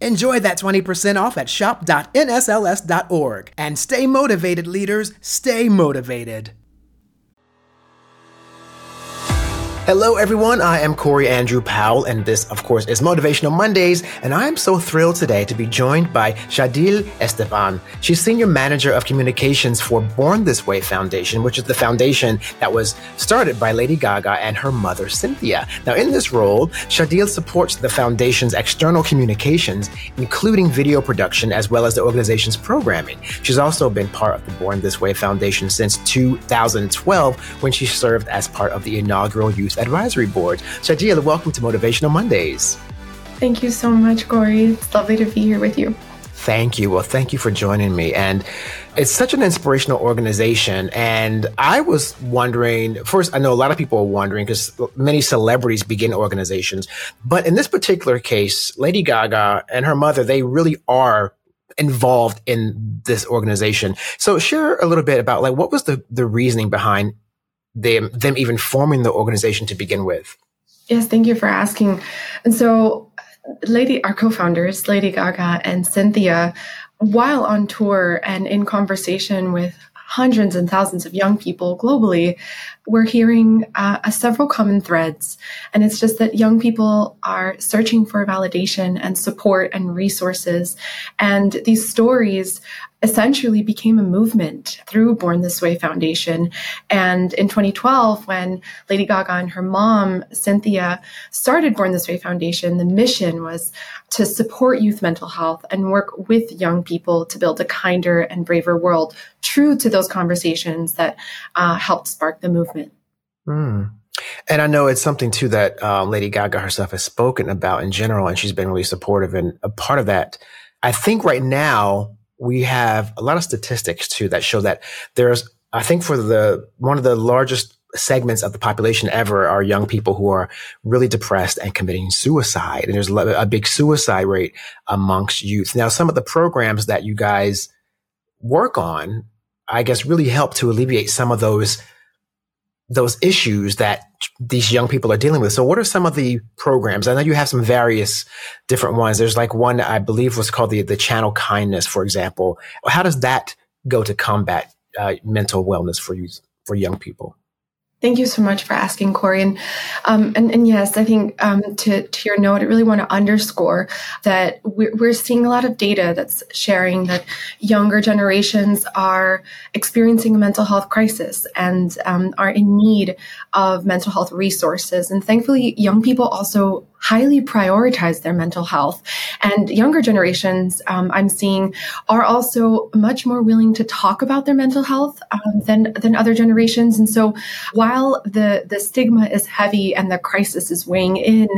Enjoy that 20% off at shop.nsls.org. And stay motivated, leaders. Stay motivated. Hello, everyone. I am Corey Andrew Powell, and this, of course, is Motivational Mondays. And I am so thrilled today to be joined by Shadille Estepan. She's Senior Manager of Communications for Born This Way Foundation, which is the foundation that was started by Lady Gaga and her mother, Cynthia. Now, in this role, Shadille supports the foundation's external communications, including video production, as well as the organization's programming. She's also been part of the Born This Way Foundation since 2012 when she served as part of the inaugural Youth Advisory Board. Shadille, welcome to Motivational Mondays. Thank you so much, Corey. It's lovely to be here with you. Thank you. Well, thank you for joining me. And it's such an inspirational organization. And I was wondering first, I know a lot of people are wondering because many celebrities begin organizations. But in this particular case, Lady Gaga and her mother, they really are involved in this organization. So share a little bit about like what was the, the reasoning behind them them even forming the organization to begin with? Yes, thank you for asking. And so, Lady, our co-founders, Lady Gaga and Cynthia, while on tour and in conversation with hundreds and thousands of young people globally, we're hearing uh, several common threads. And it's just that young people are searching for validation and support and resources. And these stories essentially became a movement through Born This Way Foundation. And in 2012, when Lady Gaga and her mom, Cynthia, started Born This Way Foundation, the mission was to support youth mental health and work with young people to build a kinder and braver world, true to those conversations that uh, helped spark the movement. Mm. And I know it's something too that um, Lady Gaga herself has spoken about in general, and she's been really supportive. And a part of that, I think right now, we have a lot of statistics too that show that there's, I think for the, one of the largest segments of the population ever are young people who are really depressed and committing suicide. And there's a big suicide rate amongst youth. Now, some of the programs that you guys work on, I guess really help to alleviate some of those those issues that these young people are dealing with. So what are some of the programs? I know you have some various different ones. There's like one I believe was called the, the channel kindness, for example. How does that go to combat uh, mental wellness for you, for young people? Thank you so much for asking, Corey. And um, and, and, yes, I think um, to to your note, I really want to underscore that we're, we're seeing a lot of data that's sharing that younger generations are experiencing a mental health crisis and um, are in need of mental health resources. And thankfully, young people also highly prioritize their mental health. And younger generations, um, I'm seeing, are also much more willing to talk about their mental health um, than than other generations. And so, while the the stigma is heavy and the crisis is weighing in,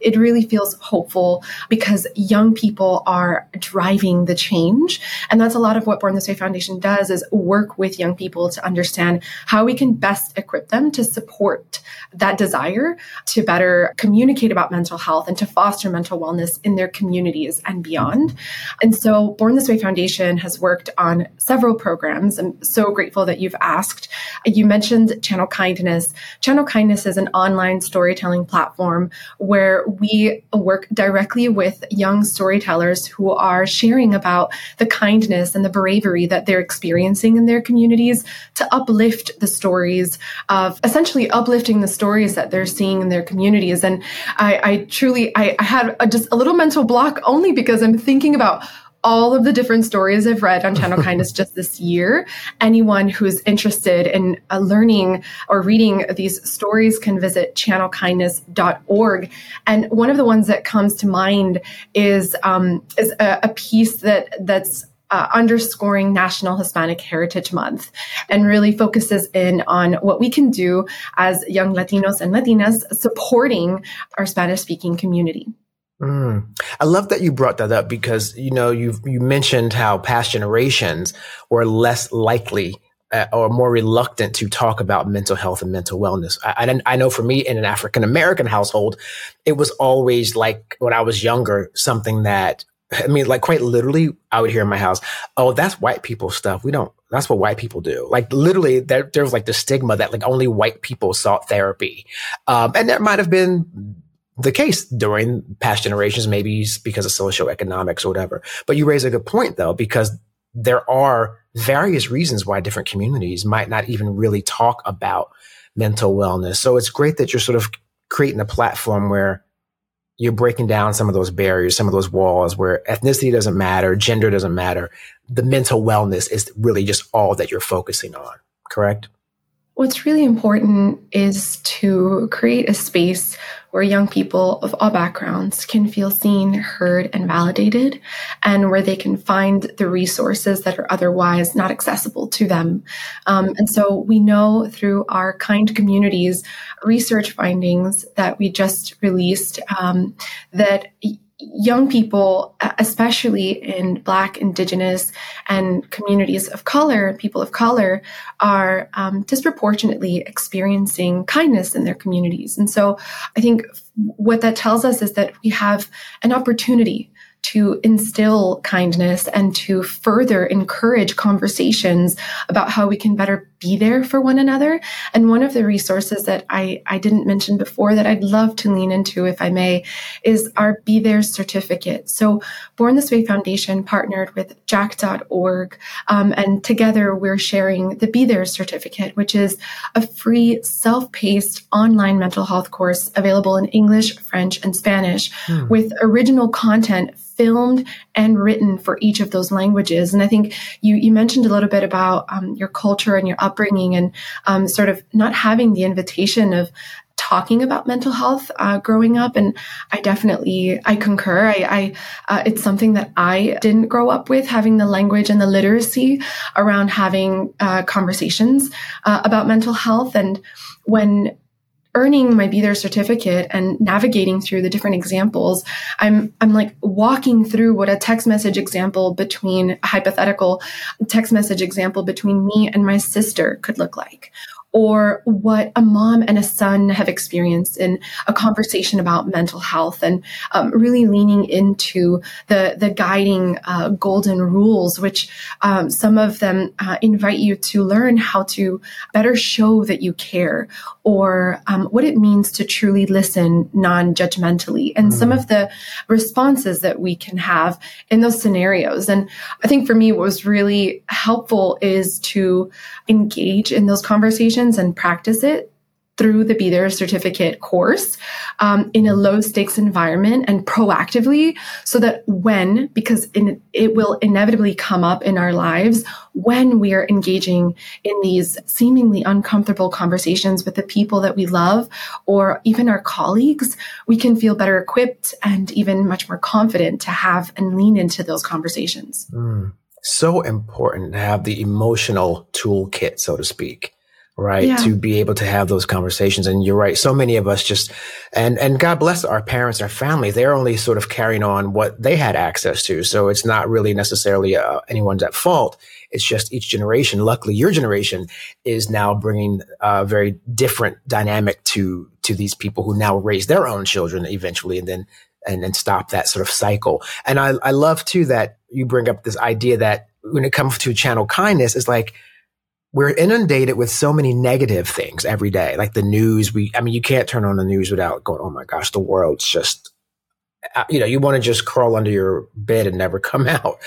it really feels hopeful because young people are driving the change, and that's a lot of what Born This Way Foundation does: is work with young people to understand how we can best equip them to support that desire to better communicate about mental mental health and to foster mental wellness in their communities and beyond. And so, Born This Way Foundation has worked on several programs. I'm so grateful that you've asked. You mentioned Channel Kindness. Channel Kindness is an online storytelling platform where we work directly with young storytellers who are sharing about the kindness and the bravery that they're experiencing in their communities to uplift the stories of essentially uplifting the stories that they're seeing in their communities. And I, I truly, I, I had a, just a little mental block only because I'm thinking about all of the different stories I've read on Channel Kindness just this year. Anyone who's interested in uh, learning or reading these stories can visit channelkindness.org. And one of the ones that comes to mind is um, is a, a piece that that's uh, underscoring National Hispanic Heritage Month and really focuses in on what we can do as young Latinos and Latinas supporting our Spanish speaking community. Mm. I love that you brought that up because you know you you mentioned how past generations were less likely uh, or more reluctant to talk about mental health and mental wellness. I, I, I know for me in an African American household, it was always like when I was younger, something that I mean, like quite literally, I would hear in my house, "Oh, that's white people stuff. We don't. That's what white people do." Like literally, there, there was like the stigma that like only white people sought therapy, um, and that might have been the case during past generations, maybe because of socioeconomics or whatever. But you raise a good point though, because there are various reasons why different communities might not even really talk about mental wellness. So it's great that you're sort of creating a platform where you're breaking down some of those barriers, some of those walls where ethnicity doesn't matter, gender doesn't matter. The mental wellness is really just all that you're focusing on, correct? What's really important is to create a space where young people of all backgrounds can feel seen, heard, and validated, and where they can find the resources that are otherwise not accessible to them. Um, and so we know through our kind communities research findings that we just released um, that young people, especially in Black, Indigenous, and communities of color, people of color, are um, disproportionately experiencing kindness in their communities. And so I think what that tells us is that we have an opportunity to instill kindness and to further encourage conversations about how we can better be there for one another. And one of the resources that I, I didn't mention before that I'd love to lean into, if I may, is our Be There certificate. So Born This Way Foundation partnered with jack.org. Um, and together we're sharing the Be There certificate, which is a free self-paced online mental health course available in English, French, and Spanish hmm. with original content filmed and written for each of those languages. And I think you, you mentioned a little bit about um, your culture and your upbringing and um, sort of not having the invitation of talking about mental health uh, growing up. And i definitely i concur. I, I uh, it's something that i didn't grow up with having the language and the literacy around having uh, conversations uh, about mental health. And when earning my Be There certificate and navigating through the different examples, I'm I'm like walking through what a text message example between a hypothetical text message example between me and my sister could look like or what a mom and a son have experienced in a conversation about mental health and um, really leaning into the, the guiding uh, golden rules, which um, some of them uh, invite you to learn how to better show that you care or um, what it means to truly listen non judgmentally and mm some of the responses that we can have in those scenarios. And I think for me, what was really helpful is to engage in those conversations and practice it through the Be There certificate course um, in a low stakes environment and proactively so that when, because in, it will inevitably come up in our lives when we are engaging in these seemingly uncomfortable conversations with the people that we love or even our colleagues, we can feel better equipped and even much more confident to have and lean into those conversations. Mm. So important to have the emotional toolkit, so to speak right yeah. to be able to have those conversations. And you're right so many of us just and and god bless our parents our family. They're only sort of carrying on what they had access to. So it's not really necessarily uh, anyone's at fault. It's just each generation luckily your generation is now bringing a very different dynamic to to these people who now raise their own children eventually and then and then stop that sort of cycle. And i i love too that you bring up this idea that when it comes to channel kindness is like we're inundated with so many negative things every day, like the news. We, I mean, you can't turn on the news without going, "Oh my gosh, the world's just." Uh, you know, you want to just crawl under your bed and never come out.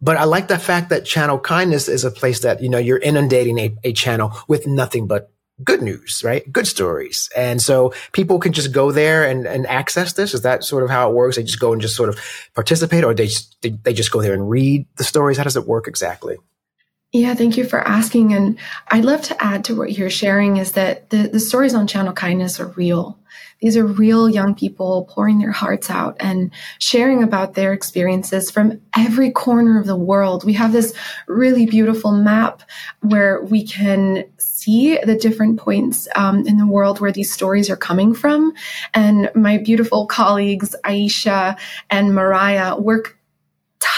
But I like the fact that Channel Kindness is a place that you know you're inundating a, a channel with nothing but good news, right? Good stories. And so people can just go there and, and access this. Is that sort of how it works? They just go and just sort of participate or they, they, they just go there and read the stories? How does it work exactly? Yeah, thank you for asking. And I'd love to add to what you're sharing is that the, the stories on Channel Kindness are real. These are real young people pouring their hearts out and sharing about their experiences from every corner of the world. We have this really beautiful map where we can see the different points um, in the world where these stories are coming from. And my beautiful colleagues, Aisha and Mariah, work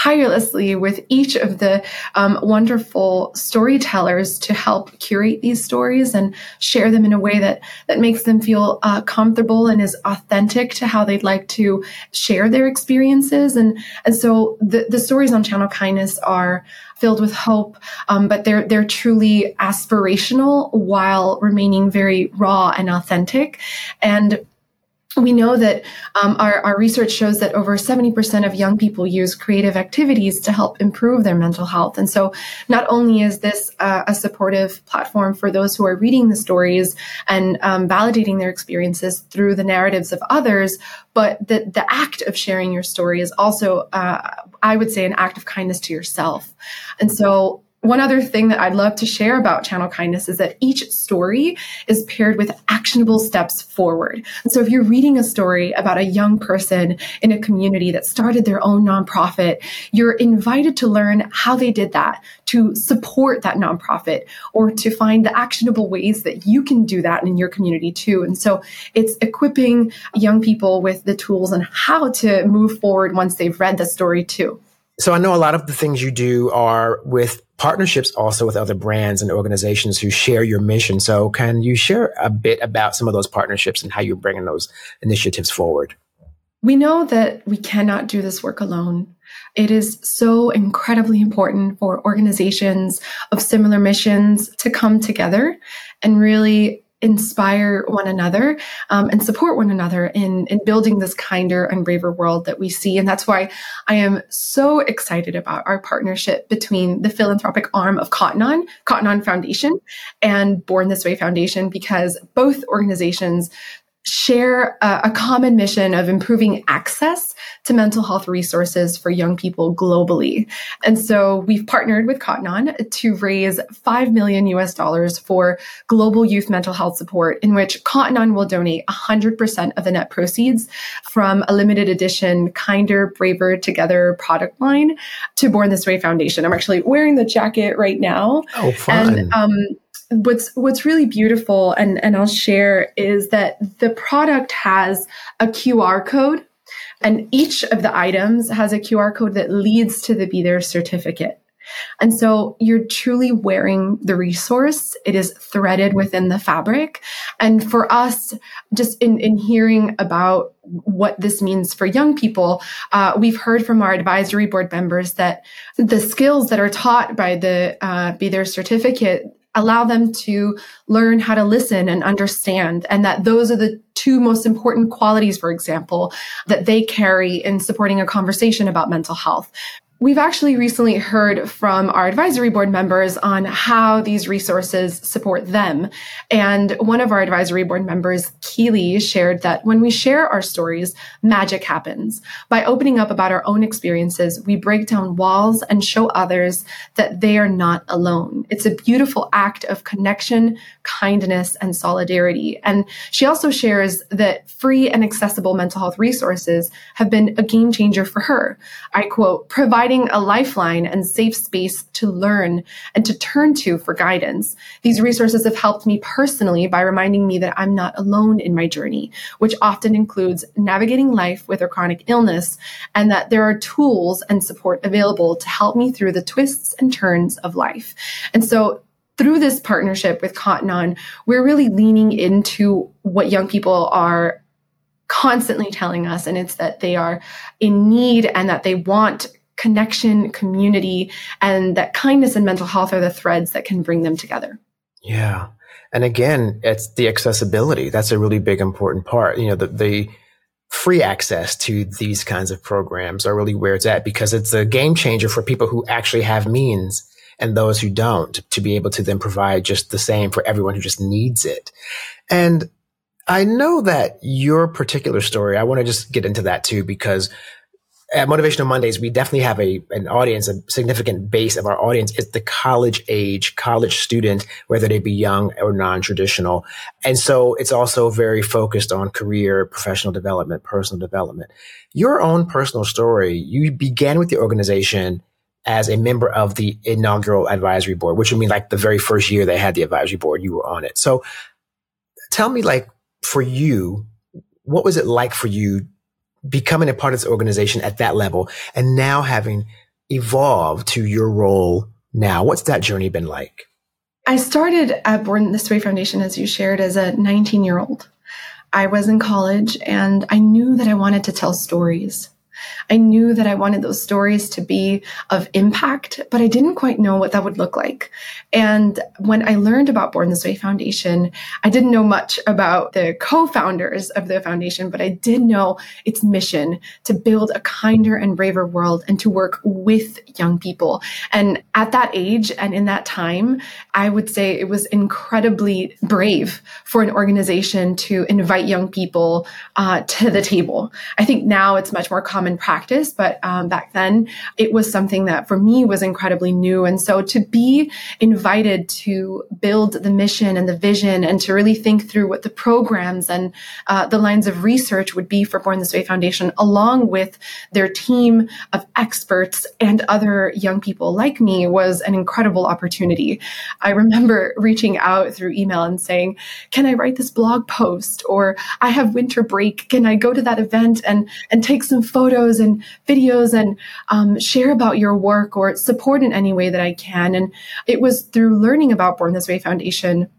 tirelessly with each of the um, wonderful storytellers to help curate these stories and share them in a way that that makes them feel uh, comfortable and is authentic to how they'd like to share their experiences. And and so the the stories on Channel Kindness are filled with hope um, but they're they're truly aspirational while remaining very raw and authentic. And we know that um, our, our, research shows that over 70% of young people use creative activities to help improve their mental health. And so not only is this uh, a supportive platform for those who are reading the stories and um, validating their experiences through the narratives of others, but the, the act of sharing your story is also, uh, I would say, an act of kindness to yourself. And so one other thing that I'd love to share about channel kindness is that each story is paired with actionable steps forward. And so if you're reading a story about a young person in a community that started their own nonprofit, you're invited to learn how they did that, to support that nonprofit, or to find the actionable ways that you can do that in your community too. And so it's equipping young people with the tools and how to move forward once they've read the story too. So I know a lot of the things you do are with partnerships also with other brands and organizations who share your mission. So can you share a bit about some of those partnerships and how you're bringing those initiatives forward? We know that we cannot do this work alone. It is so incredibly important for organizations of similar missions to come together and really inspire one another um, and support one another in, in building this kinder and braver world that we see. And that's why I am so excited about our partnership between the philanthropic arm of Cotton On, Cotton On Foundation, and Born This Way Foundation, because both organizations share a, a, common mission of improving access to mental health resources for young people globally. And so we've partnered with Cotton On to raise 5 million US dollars for global youth mental health support in which Cotton On will donate 100% of the net proceeds from a limited edition Kinder, Braver Together product line to Born This Way Foundation. I'm actually wearing the jacket right now. Oh, fun. And um, what's what's really beautiful and and I'll share is that the product has a QR code and each of the items has a QR code that leads to the Be There certificate. And so you're truly wearing the resource. It is threaded within the fabric. And for us, just in, in hearing about what this means for young people, uh, we've heard from our advisory board members that the skills that are taught by the uh, Be There certificate allow them to learn how to listen and understand and that those are the two most important qualities for example that they carry in supporting a conversation about mental health We've actually recently heard from our advisory board members on how these resources support them. And one of our advisory board members, Keely, shared that when we share our stories, magic happens. By opening up about our own experiences, we break down walls and show others that they are not alone. It's a beautiful act of connection, kindness, and solidarity. And she also shares that free and accessible mental health resources have been a game changer for her. I quote, providing providing a lifeline and safe space to learn and to turn to for guidance. These resources have helped me personally by reminding me that I'm not alone in my journey, which often includes navigating life with a chronic illness, and that there are tools and support available to help me through the twists and turns of life. And so through this partnership with Cotton On, we're really leaning into what young people are constantly telling us, and it's that they are in need and that they want connection, community, and that kindness and mental health are the threads that can bring them together. Yeah. And again, it's the accessibility. That's a really big important part. You know, the, the free access to these kinds of programs are really where it's at because it's a game changer for people who actually have means and those who don't to be able to then provide just the same for everyone who just needs it. And I know that your particular story, I want to just get into that too, because at Motivational Mondays, we definitely have a an audience, a significant base of our audience is the college age, college student, whether they be young or non-traditional. And so it's also very focused on career, professional development, personal development. Your own personal story, you began with the organization as a member of the inaugural advisory board, which would mean like the very first year they had the advisory board, you were on it. So tell me like for you, what was it like for you becoming a part of this organization at that level and now having evolved to your role now? What's that journey been like? I started at Born This Way Foundation, as you shared, as a 19 year old. I was in college and I knew that I wanted to tell stories. I knew that I wanted those stories to be of impact, but I didn't quite know what that would look like. And when I learned about Born This Way Foundation, I didn't know much about the co-founders of the foundation, but I did know its mission to build a kinder and braver world and to work with young people. And at that age and in that time, I would say it was incredibly brave for an organization to invite young people uh, to the table. I think now it's much more common practice, but um, back then it was something that for me was incredibly new. And so to be invited to build the mission and the vision and to really think through what the programs and uh, the lines of research would be for Born This Way Foundation, along with their team of experts and other young people like me, was an incredible opportunity. I remember reaching out through email and saying, Can I write this blog post? Or I have winter break. Can I go to that event and, and take some photos and videos and um, share about your work or support in any way that I can. And it was through learning about Born This Way Foundation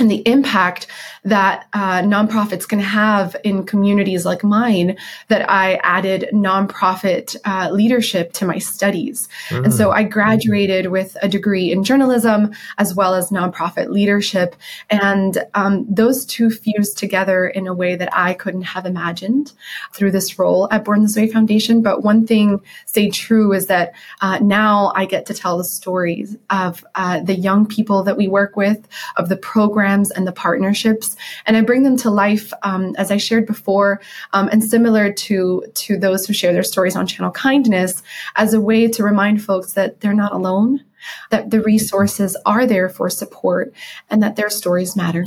and the impact that uh, nonprofits can have in communities like mine that I added nonprofit uh, leadership to my studies. Mm. And so I graduated with a degree in journalism as well as nonprofit leadership. And um, those two fused together in a way that I couldn't have imagined through this role at Born This Way Foundation. But one thing stayed true is that uh, now I get to tell the stories of uh, the young people that we work with, of the program programs and the partnerships, and I bring them to life um, as I shared before, um, and similar to to those who share their stories on Channel Kindness, as a way to remind folks that they're not alone, that the resources are there for support, and that their stories matter.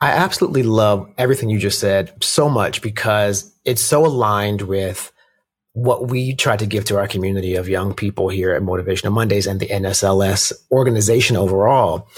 I absolutely love everything you just said so much because it's so aligned with what we try to give to our community of young people here at Motivational Mondays and the NSLS organization overall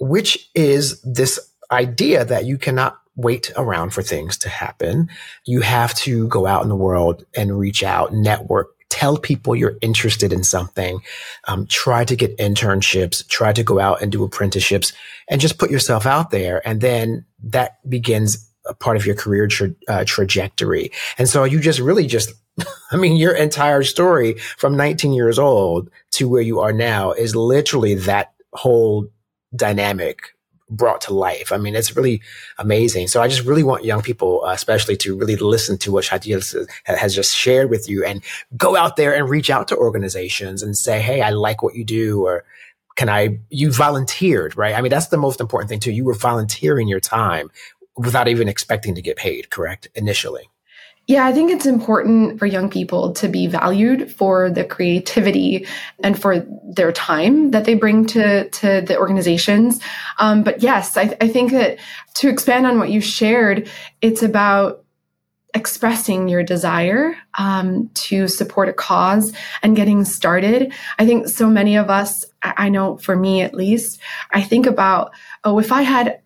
which is this idea that you cannot wait around for things to happen. You have to go out in the world and reach out, network, tell people you're interested in something, um, try to get internships, try to go out and do apprenticeships and just put yourself out there. And then that begins a part of your career tra- uh, trajectory. And so you just really just I mean, your entire story from 19 years old to where you are now is literally that whole dynamic brought to life. I mean, it's really amazing. So I just really want young people, uh, especially to really listen to what Shadille has just shared with you and go out there and reach out to organizations and say, Hey, I like what you do or can I, you volunteered, right? I mean, that's the most important thing too. You were volunteering your time without even expecting to get paid, correct? Initially. Yeah, I think it's important for young people to be valued for the creativity and for their time that they bring to, to the organizations. Um, but yes, I, I think that to expand on what you shared, it's about expressing your desire um, to support a cause and getting started. I think so many of us, I know for me at least, I think about, oh, if I had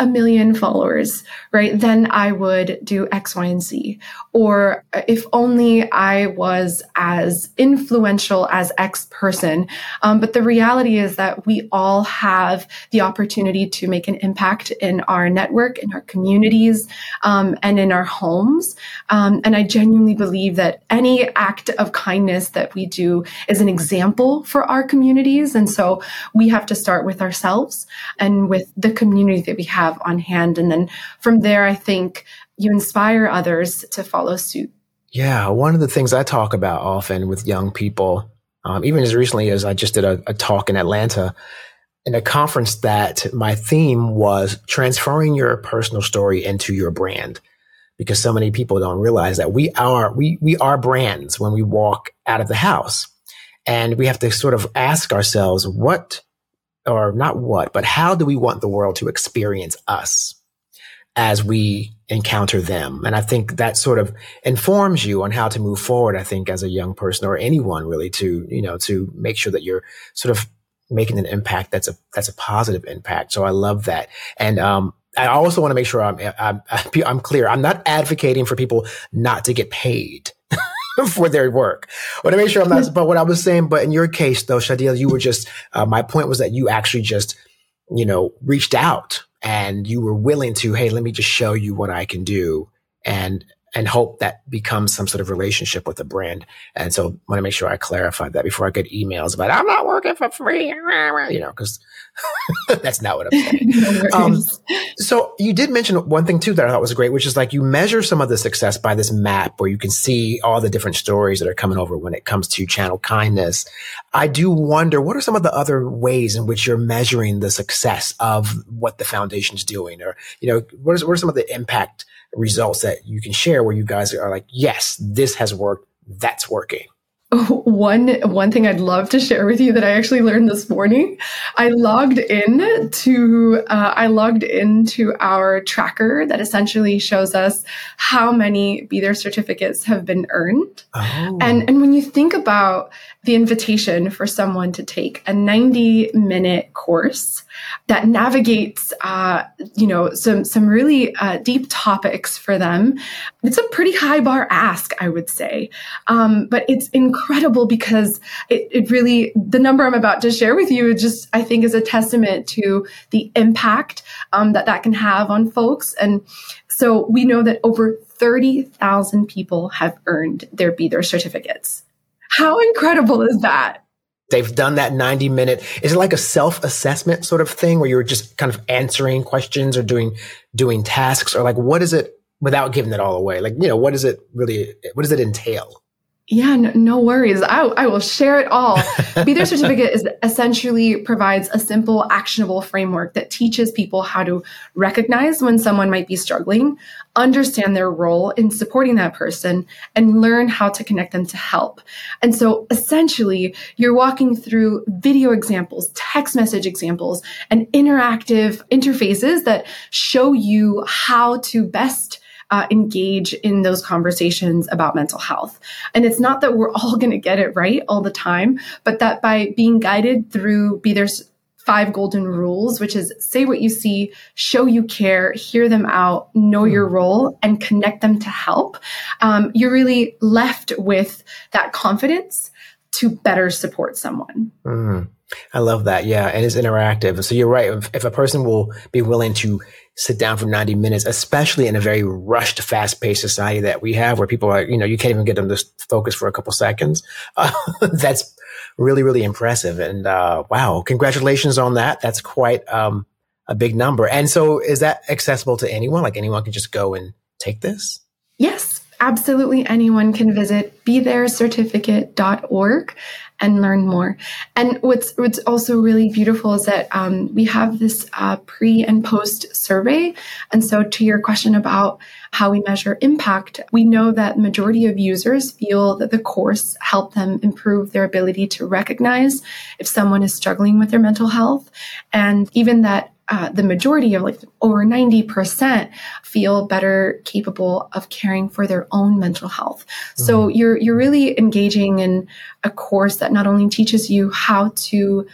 a million followers, right? Then I would do X, Y, and Z. Or if only I was as influential as X person. Um, but the reality is that we all have the opportunity to make an impact in our network, in our communities, um, and in our homes. Um, and I genuinely believe that any act of kindness that we do is an example for our communities. And so we have to start with ourselves and with the community that we have have on hand. And then from there, I think you inspire others to follow suit. Yeah. One of the things I talk about often with young people, um, even as recently as I just did a, a talk in Atlanta, in a conference that my theme was transferring your personal story into your brand because so many people don't realize that we are, we, we are brands when we walk out of the house. And we have to sort of ask ourselves what, or not what, but how do we want the world to experience us as we encounter them? And I think that sort of informs you on how to move forward. I think as a young person or anyone really to, you know, to make sure that you're sort of making an impact that's a, that's a positive impact. So I love that. And, um, I also want to make sure I'm, I'm, I'm clear. I'm not advocating for people not to get paid. for their work. But to make sure I'm not, but what I was saying, but in your case though, Shadille, you were just, uh, my point was that you actually just, you know, reached out and you were willing to, Hey, let me just show you what I can do. And and hope that becomes some sort of relationship with the brand. And so I want to make sure I clarify that before I get emails about I'm not working for free, you know, because that's not what I'm saying. no um, so you did mention one thing too that I thought was great, which is like you measure some of the success by this map where you can see all the different stories that are coming over when it comes to channel kindness. I do wonder what are some of the other ways in which you're measuring the success of what the foundation's doing, or you know, what, is, what are some of the impact results that you can share where you guys are like, yes, this has worked. That's working. One one thing I'd love to share with you that I actually learned this morning. I logged in to uh, I logged into our tracker that essentially shows us how many Be There certificates have been earned. Oh. And and when you think about the invitation for someone to take a 90 minute course that navigates, uh, you know, some some really uh, deep topics for them. It's a pretty high bar ask, I would say, um, but it's incredible because it, it really the number I'm about to share with you just I think is a testament to the impact um, that that can have on folks. And so we know that over 30,000 people have earned their Be There certificates. How incredible is that? They've done that 90 minute. Is it like a self assessment sort of thing where you're just kind of answering questions or doing, doing tasks or like, what is it without giving it all away? Like, you know, what does it really, what does it entail? Yeah, no, no, worries. I, I will share it all. Be There Certificate is essentially provides a simple, actionable framework that teaches people how to recognize when someone might be struggling, understand their role in supporting that person, and learn how to connect them to help. And so essentially, you're walking through video examples, text message examples, and interactive interfaces that show you how to best uh, engage in those conversations about mental health. And it's not that we're all going to get it right all the time, but that by being guided through be there's five golden rules, which is say what you see, show you care, hear them out, know your hmm. role, and connect them to help. Um, you're really left with that confidence to better support someone. Mm. I love that. Yeah. And it's interactive. So you're right. If, if, a person will be willing to sit down for 90 minutes, especially in a very rushed, fast paced society that we have where people are, you know, you can't even get them to focus for a couple seconds. Uh, that's really, really impressive. And, uh, wow, congratulations on that. That's quite, um, a big number. And so is that accessible to anyone? Like anyone can just go and take this? Yes absolutely anyone can visit betherecertificate.org and learn more. And what's what's also really beautiful is that um, we have this uh, pre and post survey. And so, to your question about how we measure impact, we know that majority of users feel that the course helped them improve their ability to recognize if someone is struggling with their mental health, and even that uh, the majority of like over 90% feel better capable of caring for their own mental health. Mm-hmm. So you're, you're really engaging in a course that not only teaches you how to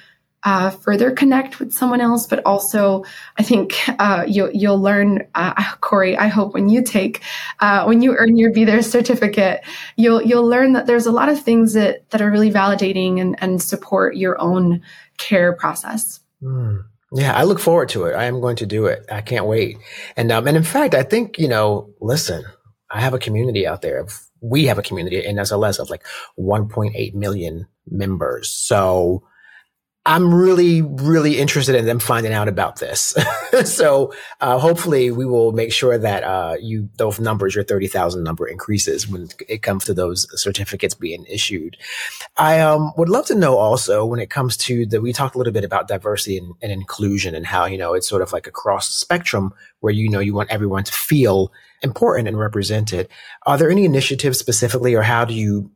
uh, further connect with someone else, but also I think uh, you'll you'll learn, uh, Corey. I hope when you take uh, when you earn your Be There certificate, you'll you'll learn that there's a lot of things that that are really validating and, and support your own care process. Mm. Yeah, I look forward to it. I am going to do it. I can't wait. And um, and in fact, I think you know, listen, I have a community out there. We have a community in SLS of like 1.8 million members. So I'm really, really interested in them finding out about this. so uh, hopefully, we will make sure that uh, you those numbers, your thirty thousand number, increases when it comes to those certificates being issued. I um, would love to know also when it comes to the. We talked a little bit about diversity and, and inclusion and how you know it's sort of like across the spectrum where you know you want everyone to feel important and represented. Are there any initiatives specifically, or how do you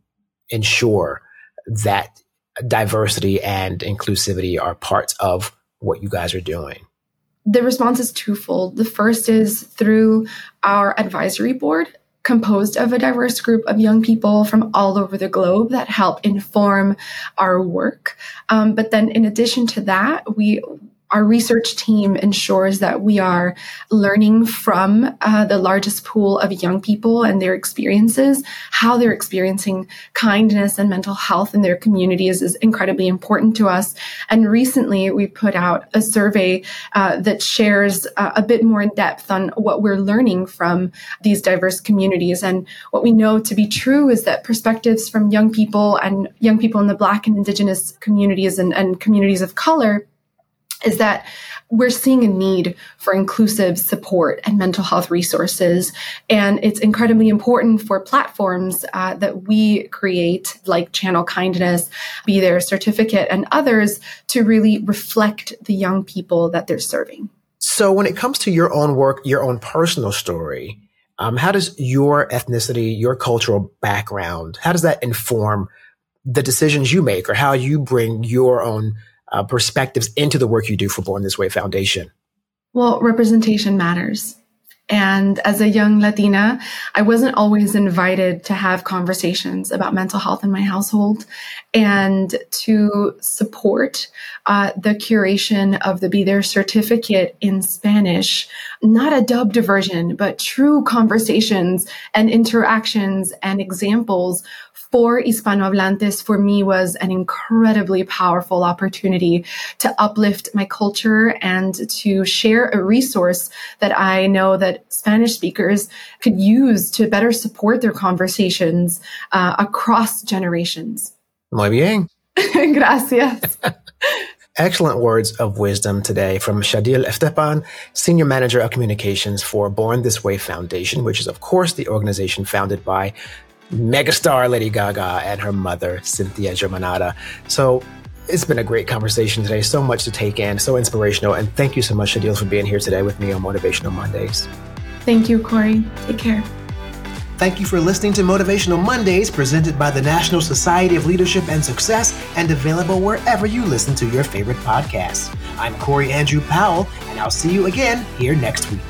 ensure that diversity and inclusivity are parts of what you guys are doing? The response is twofold. The first is through our advisory board, composed of a diverse group of young people from all over the globe that help inform our work. Um, but then, in addition to that, we our research team ensures that we are learning from uh, the largest pool of young people and their experiences. How they're experiencing kindness and mental health in their communities is incredibly important to us. And recently, we put out a survey uh, that shares uh, a bit more in depth on what we're learning from these diverse communities. And what we know to be true is that perspectives from young people and young people in the Black and Indigenous communities and, and communities of color is that we're seeing a need for inclusive support and mental health resources. And it's incredibly important for platforms uh, that we create, like Channel Kindness, Be There Certificate, and others, to really reflect the young people that they're serving. So, when it comes to your own work, your own personal story, um, how does your ethnicity, your cultural background, how does that inform the decisions you make or how you bring your own uh, perspectives into the work you do for Born This Way Foundation? Well, representation matters. And as a young Latina, I wasn't always invited to have conversations about mental health in my household and to support uh, the curation of the Be There certificate in Spanish, not a dubbed version, but true conversations and interactions and examples for Hispanohablantes for me was an incredibly powerful opportunity to uplift my culture and to share a resource that I know that Spanish speakers could use to better support their conversations uh, across generations. Muy bien. Gracias. Excellent words of wisdom today from Shadille Estepan, Senior Manager of Communications for Born This Way Foundation, which is, of course, the organization founded by megastar Lady Gaga and her mother, Cynthia Germanotta. So it's been a great conversation today. So much to take in, so inspirational. And thank you so much, Shadille, for being here today with me on Motivational Mondays. Thank you, Corey. Take care. Thank you for listening to Motivational Mondays, presented by the National Society of Leadership and Success and available wherever you listen to your favorite podcasts. I'm Corey Andrew Powell, and I'll see you again here next week.